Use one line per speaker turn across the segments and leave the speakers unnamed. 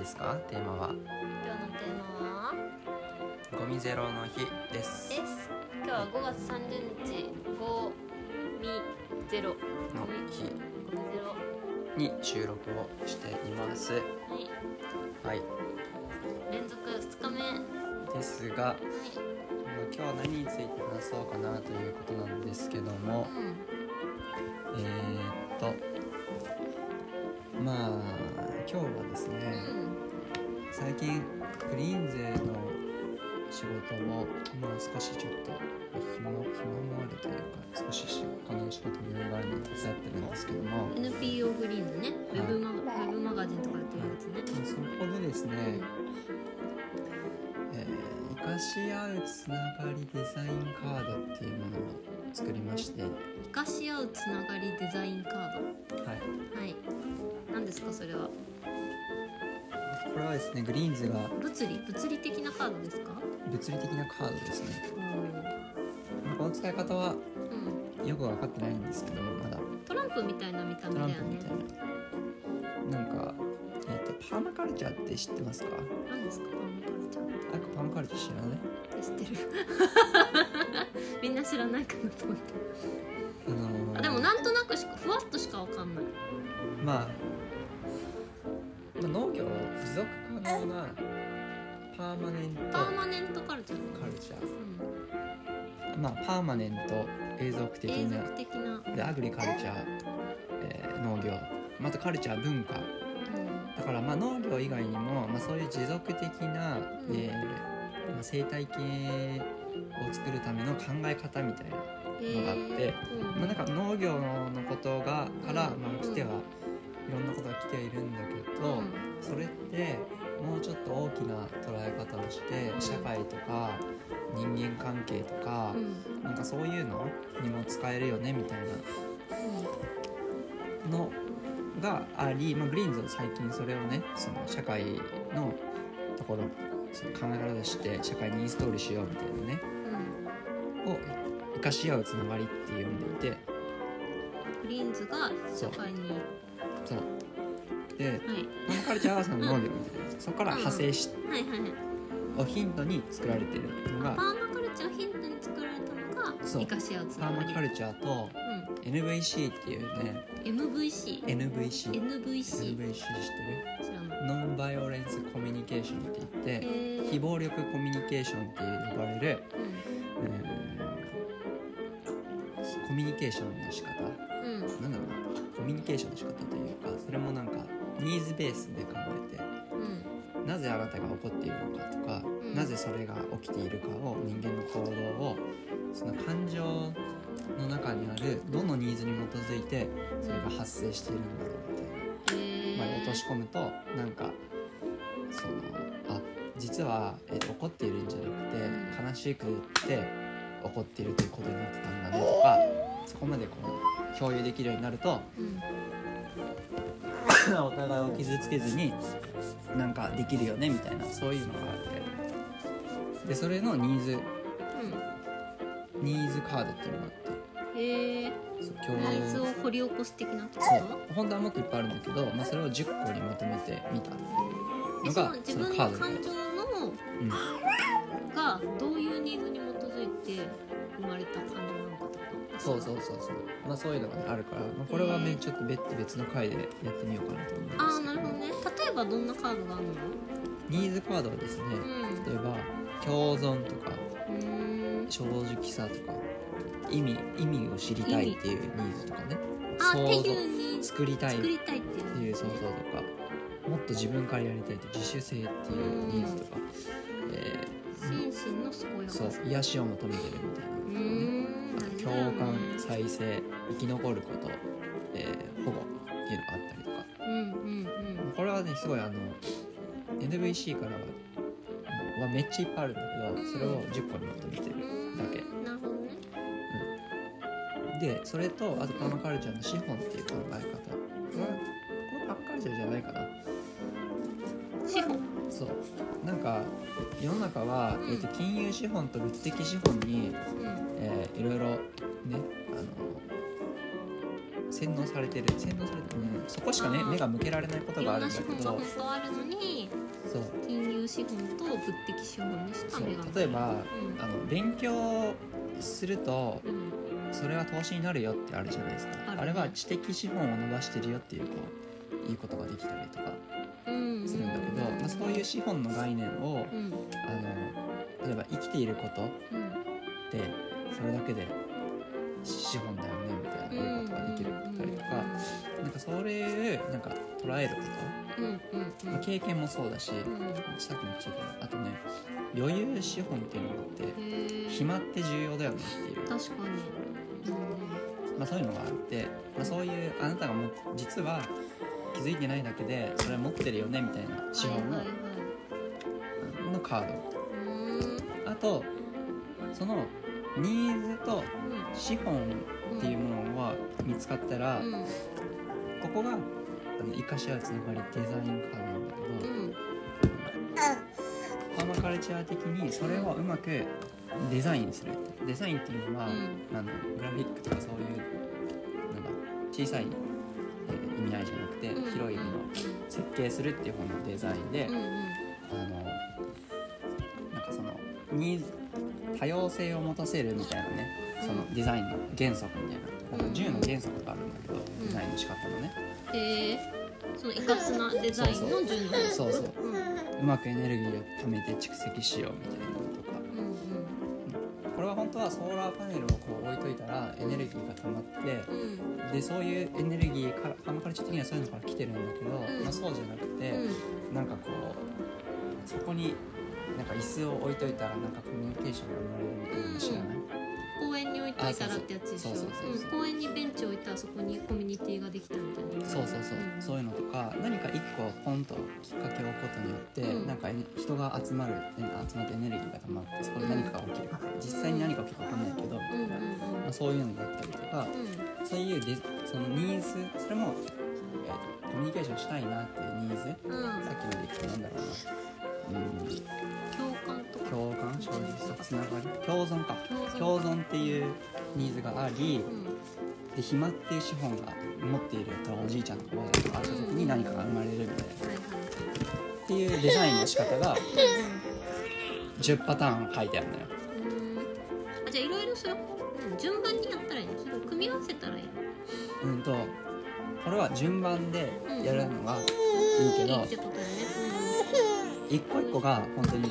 ですか？テーマは。
今日のテーマは？
ゴミゼロの日です。
です。今日は5月30日ゴミゼロ。
の日。
ゴミゼロ。
に収録をしています。
はい。
はい。
連続2日目。はい
ですがまあ今日は何について話そうかなということなんですけども。
うん。
えー、っとまあ今日はですね最近グリーン勢の仕事をまあ少しちょっと暇暇もあるというか少しし他の仕事に余裕があるので手伝ってるんですけども、
うん NPO グリーンのねウェブマガウェブマガジンとかやってるやつね。
まあそこでですね、えー生かし合うつながりデザインカードっていうものを作りまして、はい、
生かし合うつながりデザインカード。はい。何ですかそれは？
これはですねグリーンズが
物理物理的なカードですか？
物理的なカードですね。この使い方は
うん。
よく分かってないんですけどまだ。
トランプみたいな見た目だよね。
プみたいな。なんか、えー、とパーマカルチャーって知ってますか？
何ですか？パーマカルチャーって。
なんかパーマカルチャー知らない？
知ってる。みんな知らないかなと思って。
あのー
あでもなんとなくしかふわっとしかわかんない。
まあ、まあ、農業持続可能なパーマネント
パーマネントカルチャー。
カルチャ
うん
ー。まあパーマネント永続的
永
な
続的な。
でアグリカルチャー、えー農業。またカルチャー文化。
うん。
だからまあ農業以外にも、まあ、そういう持続的な、
うん。
えーまあ、生態系を作るための考え方みたいなのがあって、まあ、なんか農業のことがから、
うん
まあ、来てはいろんなことが来ているんだけど、それってもうちょっと大きな捉え方をして
うん。
社会とか人間関係とか
うん。うん
なんかそういうのにも使えるよねみたいな。のがあり、まあ、グリーンズは最近それをねその社会のところその考え方として社会にインストールしようみたいなね
うん。
を生かし合うつながりって呼んでいて。
グリーンズが社会に
そうで
はい。
パーマカルチャーはその農業みたいなやつそこから派生し
はいはいはい
をヒントに作られてるのが
パーマカルチャーをヒントに作られたのが
そう。
生かし合うつ。
パーマカルチャーと NVC っていうね
うん MVC
NVC
NVC
知ってる？ノンバイオレンスコミュニケーションって言って
え
非暴力コミュニケーションって呼ばれるうん。コミュニケーションの仕方？
うん。うん
なんだろうな。コミュニケーションの仕方というかそれもなんかニーズベースで考えて
うん。
なぜあなたが起こっているのかとか、
うん。
なぜそれが起きているかを人間の行動をその感情の中にあるどのニーズに基づいてそれが発生しているんだろうみたいな、まあ、落とし込むとなんかそのあ実は、えーと怒っているんじゃなくて悲しくって怒っているということになってたんだねとかそこまでこう共有できるようになると
うん。
お互いを傷つけずになんかできるよねみたいなそういうのがあって。でそれのニーズ。ニーズカードっていうのがあって。
うんへえ。
そう共
ニーズ
有
を掘り起こす的なってこと
そう。本当はもっといっぱいあるんだけど、まあ、それを10個にまとめてみたのが
えその
カードで。
感情の
うん
て生まれた感情なのかと
そうそうそうそう。まあそういうのがねあるから、まあ、これはねちょっと別別の回でやってみようかなと思うんです。
ああなるほどね。例えばどんなカードがあるの？
ニーズカードはですね
うん。
例えば共存とか正直さとか意味意味を知りたいっていうニーズとかね。想像作りたい。
っていう。
想像とかもっと自分からやりたいと自主性っていうニーズとか、
身の健や
ー、
かさ。
そう癒しを求めてるみたいな。
うー。ん
共感再生生き残ること、えー保護っていうのがあったりとか。
うんうんうん。
これはねすごいあの NVC からははめっちゃいっぱいあるんだけどそれを10個にまとめてるだけ。
うん。なるほどね。
でそれとあとパーマカルチャーの資本っていう考え方これはこれパーマカルチャーじゃないかなそう。なんか世の中は、
うん。
えー、と金融資本と物的資本に、
うん。
えーいろいろねあの洗脳されてる。洗脳されてる、うん、そこしかね目が向けられないことがあるだけ
なん資本が
ど
あるのに
そう。
金融資本と物的資本にしか目が
例えば、
うん。
あの勉強すると
うん。
それは投資になるよってあるじゃないですか。
あ
れは知的資本を伸ばしてるよっていうこういいことができたりとか。
うん
するんだけど、まあ、そういう資本の概念を
うん。
あの例えば生きていること
うん
ってそれだけで資本だよねみたいなことができるったりとかなんかそういうなんか捉えるこ
うんうん
と、まあ経験もそうだし、
うん。
さっきも言ったけどあとね余裕資本っていうのがあって暇って重要だよねっていう、
確かに。
まあ、そういうのがあって、まあ、そういうあなたがもう実は気づいてないだけでそれ持ってるよねみたいな資本の,、
はいはいはい。
のカード。あとそのニーズと資本っていうものが見つかったら、
うん。うん
ここがあの生かし合うつながりデザインカードなんだけど、
うん。
パーマカルチャー的にそれをうまくデザインする。デザインっていうのは、
うん。
あのグラフィックとかそういうなんだ小さい、えー意味合いじゃなくて、
うん
広い意味の設計するっていう方のデザインで、あのなんかそのニーズ多様性を持たせるみたいなねそのデザインの原則みたいな。なんか10の原則があるんだけど、
ん。
デザインの仕方のね。
へえ。そのいかつなデザインの順の
そうそう。
う
まくエネルギーを貯めて蓄積しようみたいなはソーラーパネルをこう置いといたらエネルギーが溜まって
うん。
でそういうエネルギーからパーマカルチャー的にはそういうのから来てるんだけど、
うん。
まあ、そうじゃなくて、
うん。
なんかこうそこになんか椅子を置いといたらなんかコミュニケーションが生まれるみたいなの知らない、
公園に置いといたらってやつでしょ？公園にベンチ置いたらそこにコミュニティができたみたいな
そうそうそう、そういうのとか何か一個ポンときっかけを置くことによって、
うん。
なんかえ人が集まるえ集まってエネルギーが溜まってそこで何かが起きる。実際に何が起きるか分かんないけど、
うんうんうん。
まあ、そういうのだったりとか
うん。
そういうデそのニーズそれも、えーとコミュニケーションしたいなっていうニーズ
うん。
さっきので言ったなんだろうな。うん
共感とか
共感正直さつながり共存か。
共存
っていうニーズがあり
うん。
で暇っていう資本が持っているとおじいちゃんとかおばあちゃんとかあった時に何かが生まれるみたいな。っていうデザインの仕方が10パターン書いてあるのよ。
うん。あじゃあいろいろそれうん順番にやったらいいの？それを組み合わせたらいいの？
うんとこれは順番でやるのがいいけど
いいってことだよね
一個一個が本当に
うん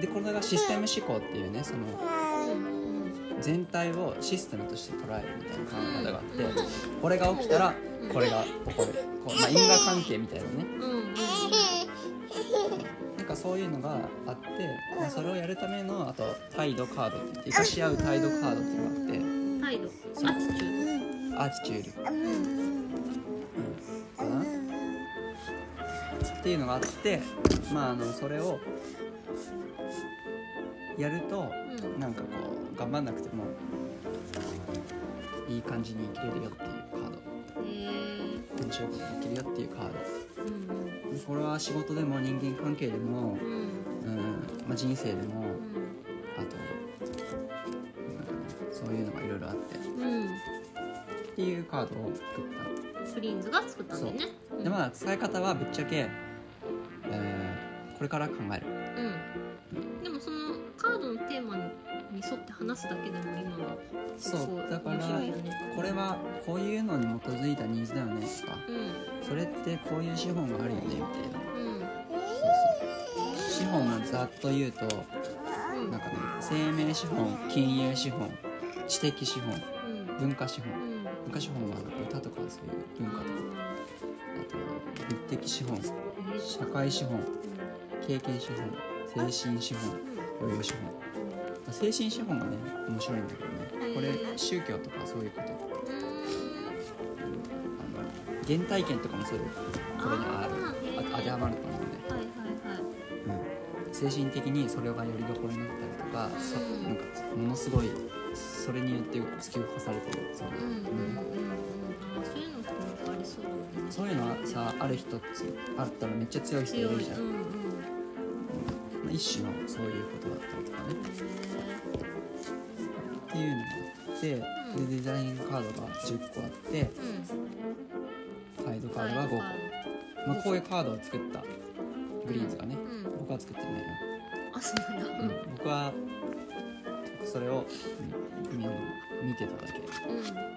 でこれがシステム思考っていうねその全体をシステムとして捉えるみたいな考え方があってこれが起きたらこれが起こる。こう、まあ、因果関係みたいなね。なんかそういうのがあってまあそれをやるためのあと態度カードって言って生かし合う態度カードっていうのがあって
態度。 attituー
アーティチュード、うん、かな。っていうのがあってまああのそれをやると
ドうん。
なんかこう頑張んなくてもいい感じに生きれるよっていうカード。
へえ
面白いことができるよっていうカー
うん
ドこれは仕事でも人間関係でも、
うん。うん
うんまあ、人生でも
うん。
あと、うん、そういうのがいろいろあって。っ
うん
ていうカードを作った。
フリーンズが作ったんだよね。う。ん。
でまあ使い方はぶっちゃけ、えーこれから考える
話すだけでも今は
そうだから
ね。
これはこういうのに基づいたニーズだよねとか
うん。
それってこういう資本があるよねみたいな。
うん。
そうそう。資本をざっと言うと
うん。
なんかね生命資本金融資本知的資本
うん。
文化資本。
うん。
文化資本は歌とかそういう文化とか。あと物的資本
えー。
社会資本経験資本精神資本
うん。
余裕資本精神資本がね面白いんだけどね。これ宗教とかそういうこと。あの原体験とかもそういうこれにある。当てはまると思うんで、
はいはいはい。
うん、精神的にそれがよりどころになったりとか、そ
うん。
なんかものすごいそれによって突き動かされてる。そう,、
う。んうんそういうの
さある人つあったらめっちゃ強い人いるじゃん、一種のそういうことだったりとかね。っていうのがあってでデザインカードが10個あって
うん。
サイドカードが5個、まあ、こういうカードを作ったグリーンズがね、
うん。
僕は作ってないよ、
あそうなんだ。
うん、僕はそれを、うん、見見てただけ。
うん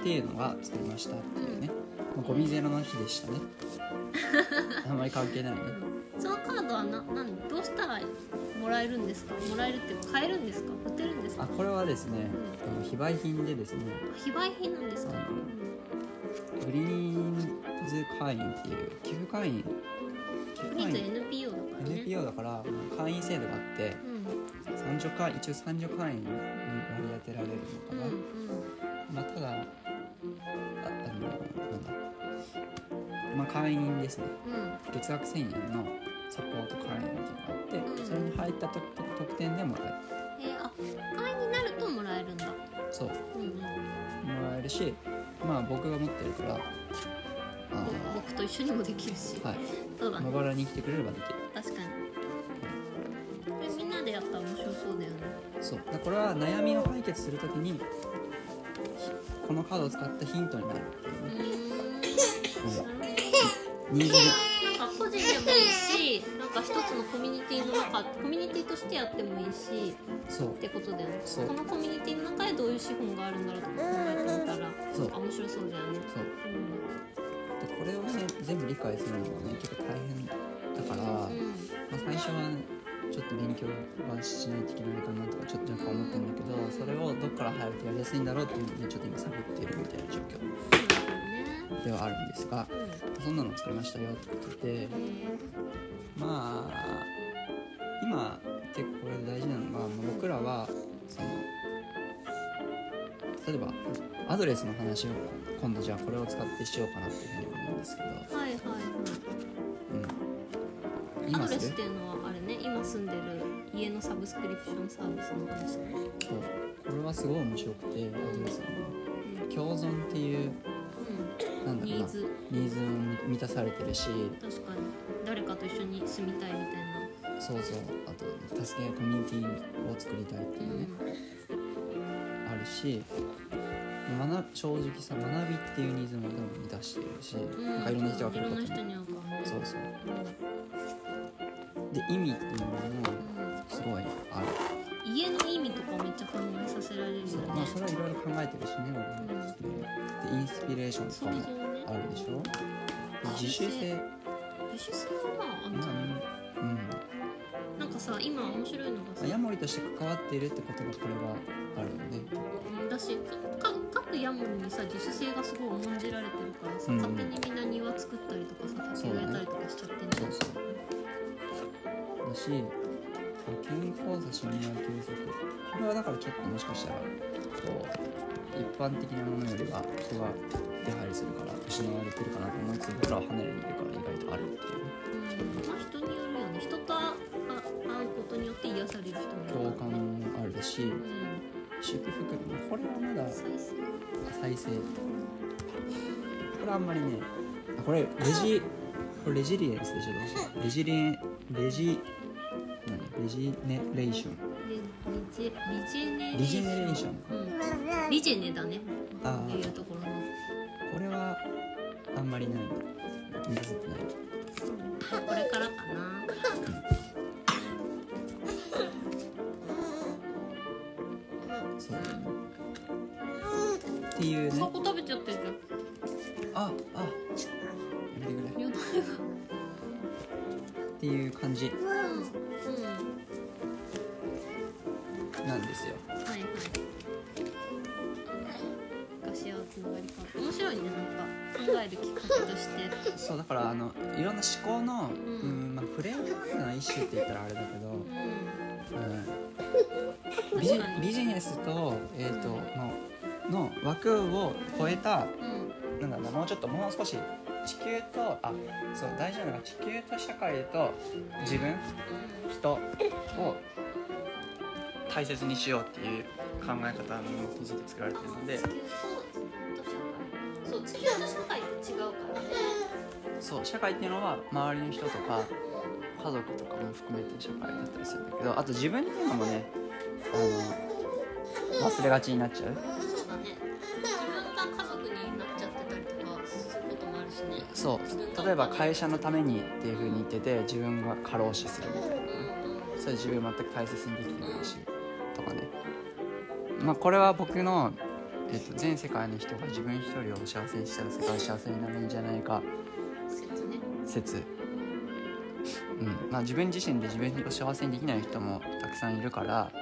っていうのが作りましたっていうね、まあ、ゴミゼロの日でしたね。あんまり関係ないね
はななんどうしたらもらえるんですか？もらえるっていうか買えるんですか？売ってるんですか？
あこれはですねあの非売品でですね。
非売品なんですか？
グリーンズ会員っていう寄付会員。寄付
プリンズ NPO だからね。
NPO だから会員制度があって
うん。
三女会一応三女会員に割り当てられるのか
うん
な、まあただああのなんだ。まあ会員ですね。
うん。
月額1000円のサポート会員っていうのがあって、
うん。
それに入ったと特典でもらえる。
えー、あ会員になるともらえるんだ。
そう。
うんうん。
もらえるしまあ僕が持ってるからあ
僕と一緒にもできるし、
ーはい。
そうだね。
茂原に来てくれればできる。
確かに。これみんなでやったら面白そうだよね。
そう。だからこれは悩みを解決するときにこのカードを使ったヒントになるっていう
う
ね、
ーん。
ニーズ
なんか個人でもいい。しか一つのコミュニティの中コミュニティとしてやってもいいし
そう。
ってことだよね。
そ
のコミュニティの中でどういう資本があるんだろうとか考えてみたら
そう。
あ面白そうだよね。
そう。でこれをね全部理解するのはね結構大変だから、まあ、
うん、うん
最初はねちょっと勉強はしないといけないかなとかちょっと若干思ってるんだけどそれをどっから入るとやりやすいんだろうっていうのをねちょっと今探っているみたいな状況ではあるんですが
うん。
そんなの作りましたよってことで
へ
まあ今結構これで大事なのが、まあ僕らはその例えばアドレスの話を今度じゃあこれを使ってしようかなっていうふうに思うんですけど、
ーはいはいはい。
うん、
アドレスっていうのはあれね今住んでる家のサブスクリプションサービスの話ね、
そう。これはすごい面白くてアドレスの。共存っていう
ニーズ
ニーズも満たされてるし
確かに。誰かと一緒に住みたいみたいな。
そうそう。あと助け合いコミュニティを作りたいっていうね、あるし学正直さ学びっていうニーズも多分満たしてるし、
うん。
なんかいろんな人が来ることも。そうそう。
うん
で意味っていうのもすごいある。
うん家の意味とかめっちゃ考えさせられるよね。
そう。まあそれはいろいろ考えてるしね俺も。好きででインスピレーションと
想
かもあるでしょ？で自主性。
自主性。はまああんじゃない
うん。
なんかさ今面白いのがさ。
うんヤモリとして関わっているってことがこれはあるよね。
うんだし各ヤモリにさ自主性がすごい重んじられてるからさ、
うん。
勝手にみんな庭作ったりとかさ竹植えたりとかしちゃってんじゃん。
そうそう。だし健康差し見合い継続これはだからちょっともしかしたらこう一般的なものよりは人が出入りするから失われてるかなと思いつつ僕らは離れにいるから意外とあるっていう
うんまあ人によるよね人と会うことによって癒される人もいる
共感もあるし
うん
祝福これはまだ
再生
再生これあんまりねこれレジこれレジリエンス。でしょレジリエンレジ何レジネレーション
リジェネ
リジネレーション
うん、リジェネだね
あ
っていうところ
まりない。ない
これからかな。
そうだねっていうね
箱食べちゃってるじ
ああやめてくれっていう感じなん。ですよ
はいはいつながりか面白いねなんか。考えるきっかけとして。
そうだからあのいろんな思考の、
う
うんんまあ、フレームワークの一種って言ったらあれだけど、
う
うん、ビジビジネスと,、えー、とのの枠を超えた
んうん。
なんだろうなもうちょっともう少し地球とあそう大事なのが地球と社会と自分人を大切にしようっていう考え方に基づいて作られてるので
普通社会って違うからね
そう社会っていうのは周りの人とか家族とかも含めて社会だったりするんだけどあと自分っていうのもねあの忘れがちになっちゃう。
そうだね。自分が家族になっちゃってたりとかすることもあるしね。
そう。例えば会社のためにっていうふうに言ってて自分が過労死するみたいな、それ自分全く大切にできてないしとかね。まあこれは僕のえっと、全世界の人が自分一人を幸せにしたら世界は幸せになるんじゃないか。
説ね。
説うん。まあ自分自身で自分を幸せにできない人もたくさんいるから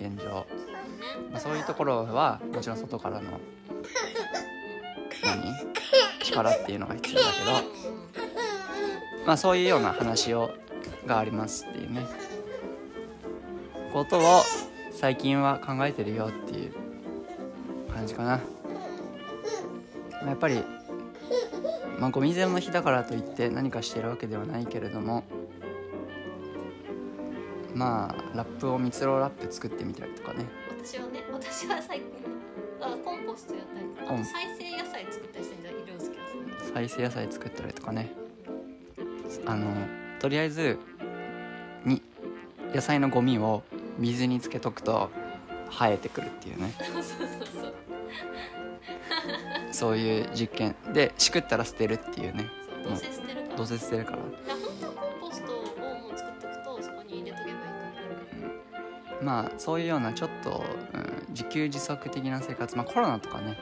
現状、
ね。
まあ、そういうところはもちろん外からの何？力っていうのが必要だけど。まあそういうような話をがありますっていうね。ことを最近は考えてるよっていう感じかな。まあやっぱりまあゴミゼロの日だからといって何かしてるわけではないけれどもまあラップを蜜ろラップ作ってみたりとかね。
私はね私は最近あコンポストやったりと再生野菜作ったりしてるんじゃ色好きですね
再生野菜作ったりとかね。あのとりあえずに野菜のゴミを水につけとくと生えてくるっていうね。
そうそうそう そう
いう実験。でしくったら捨てるっていうね。
そうどうせ捨てるから。
どうせ捨てるから。
だから本当はコンポストをもう作っておくとそこに入れとけばいいから。
まあそういうようなちょっと、うん、自給自足的な生活。まあコロナとかね。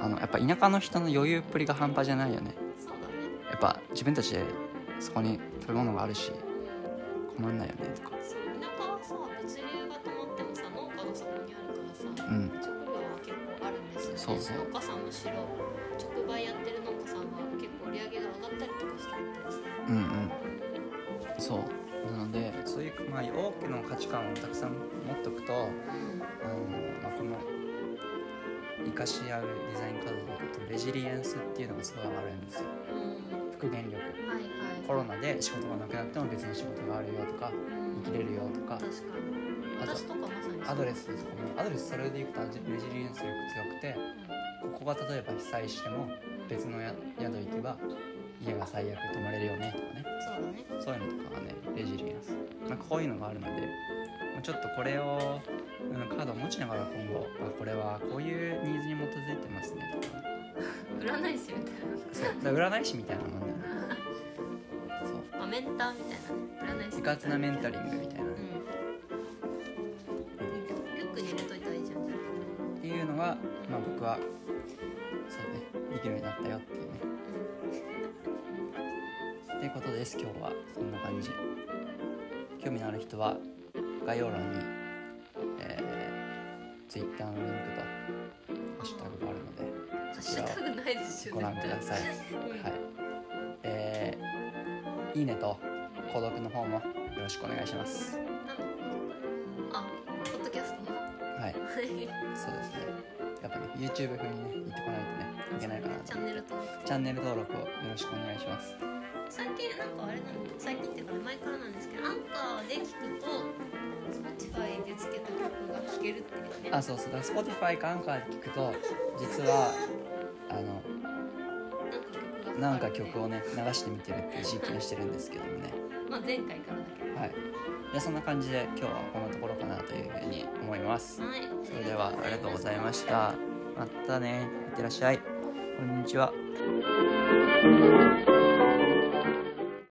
あのやっぱ田舎の人の余裕っぷりが半端じゃないよね。
そうだね。
やっぱ自分たちでそこに食べ物があるし困んないよねとか。
そうそ
うそう。
農家さんむしろ直売やってる農家さんは結構売り上げが上がったりとかしてたいですね
うんうん。そう。なので。そういう、まあ、多くの価値観をたくさん持っておくとあの、まあ、この生かし合うデザイン活動だとレジリエンスっていうのがすごい上がるんですよ。
うん。
復元力。
はいはい。
コロナで仕事がなくなっても別の仕事があるよとか
うん。
生きれるよとか。
確かに私とかまさに
アドレスとかもアドレスそれでいくとレジリエンス力強くてここが例えば被災しても別のや宿行けば家が最悪泊まれるよねとかね。
そうだね。
そういうのとかがねレジリエンス。なんかこういうのがあるのでまあちょっとこれを、うん、カードを持ちながら今後あこれはこういうニーズに基づいてますね。と か
占い師みたい
そう。だ占い師みたいなもんだよね。そう。
なあメンターみたいな。ね占い師
うかつなメンタリングみたいな、
う
まあ、僕はそうねできるようになったよっていうね。っていうことです今日は。そんな感じ。興味のある人は概要欄に、えー、Twitter のリンクとハッシュタグがあるので
あハッシュタグない。ですよ
ご覧ください、
うん
はい。えー、いいねと購読の方もよろしくお願いします YouTube 風にね言ってこないとねいけないかなと
チャンネル登録。
チャンネル登録をよろしくお願いします。
最近なんかあれなの最近っていうか前からなんですけどアンカーで聞くと Spotify でつけた曲が聴けるっていうね。
あそうそう。だから Spotify かアンカーで聞くと実はあのなんか曲をね流してみてるっていう実験してるんですけどもね。
まあ前回からだけど。
はい。じゃあそんな感じで今日はこのところかなというふうに思います。
はい。
それではありがとうございましたまたね。いってらっしゃい。こんにちは。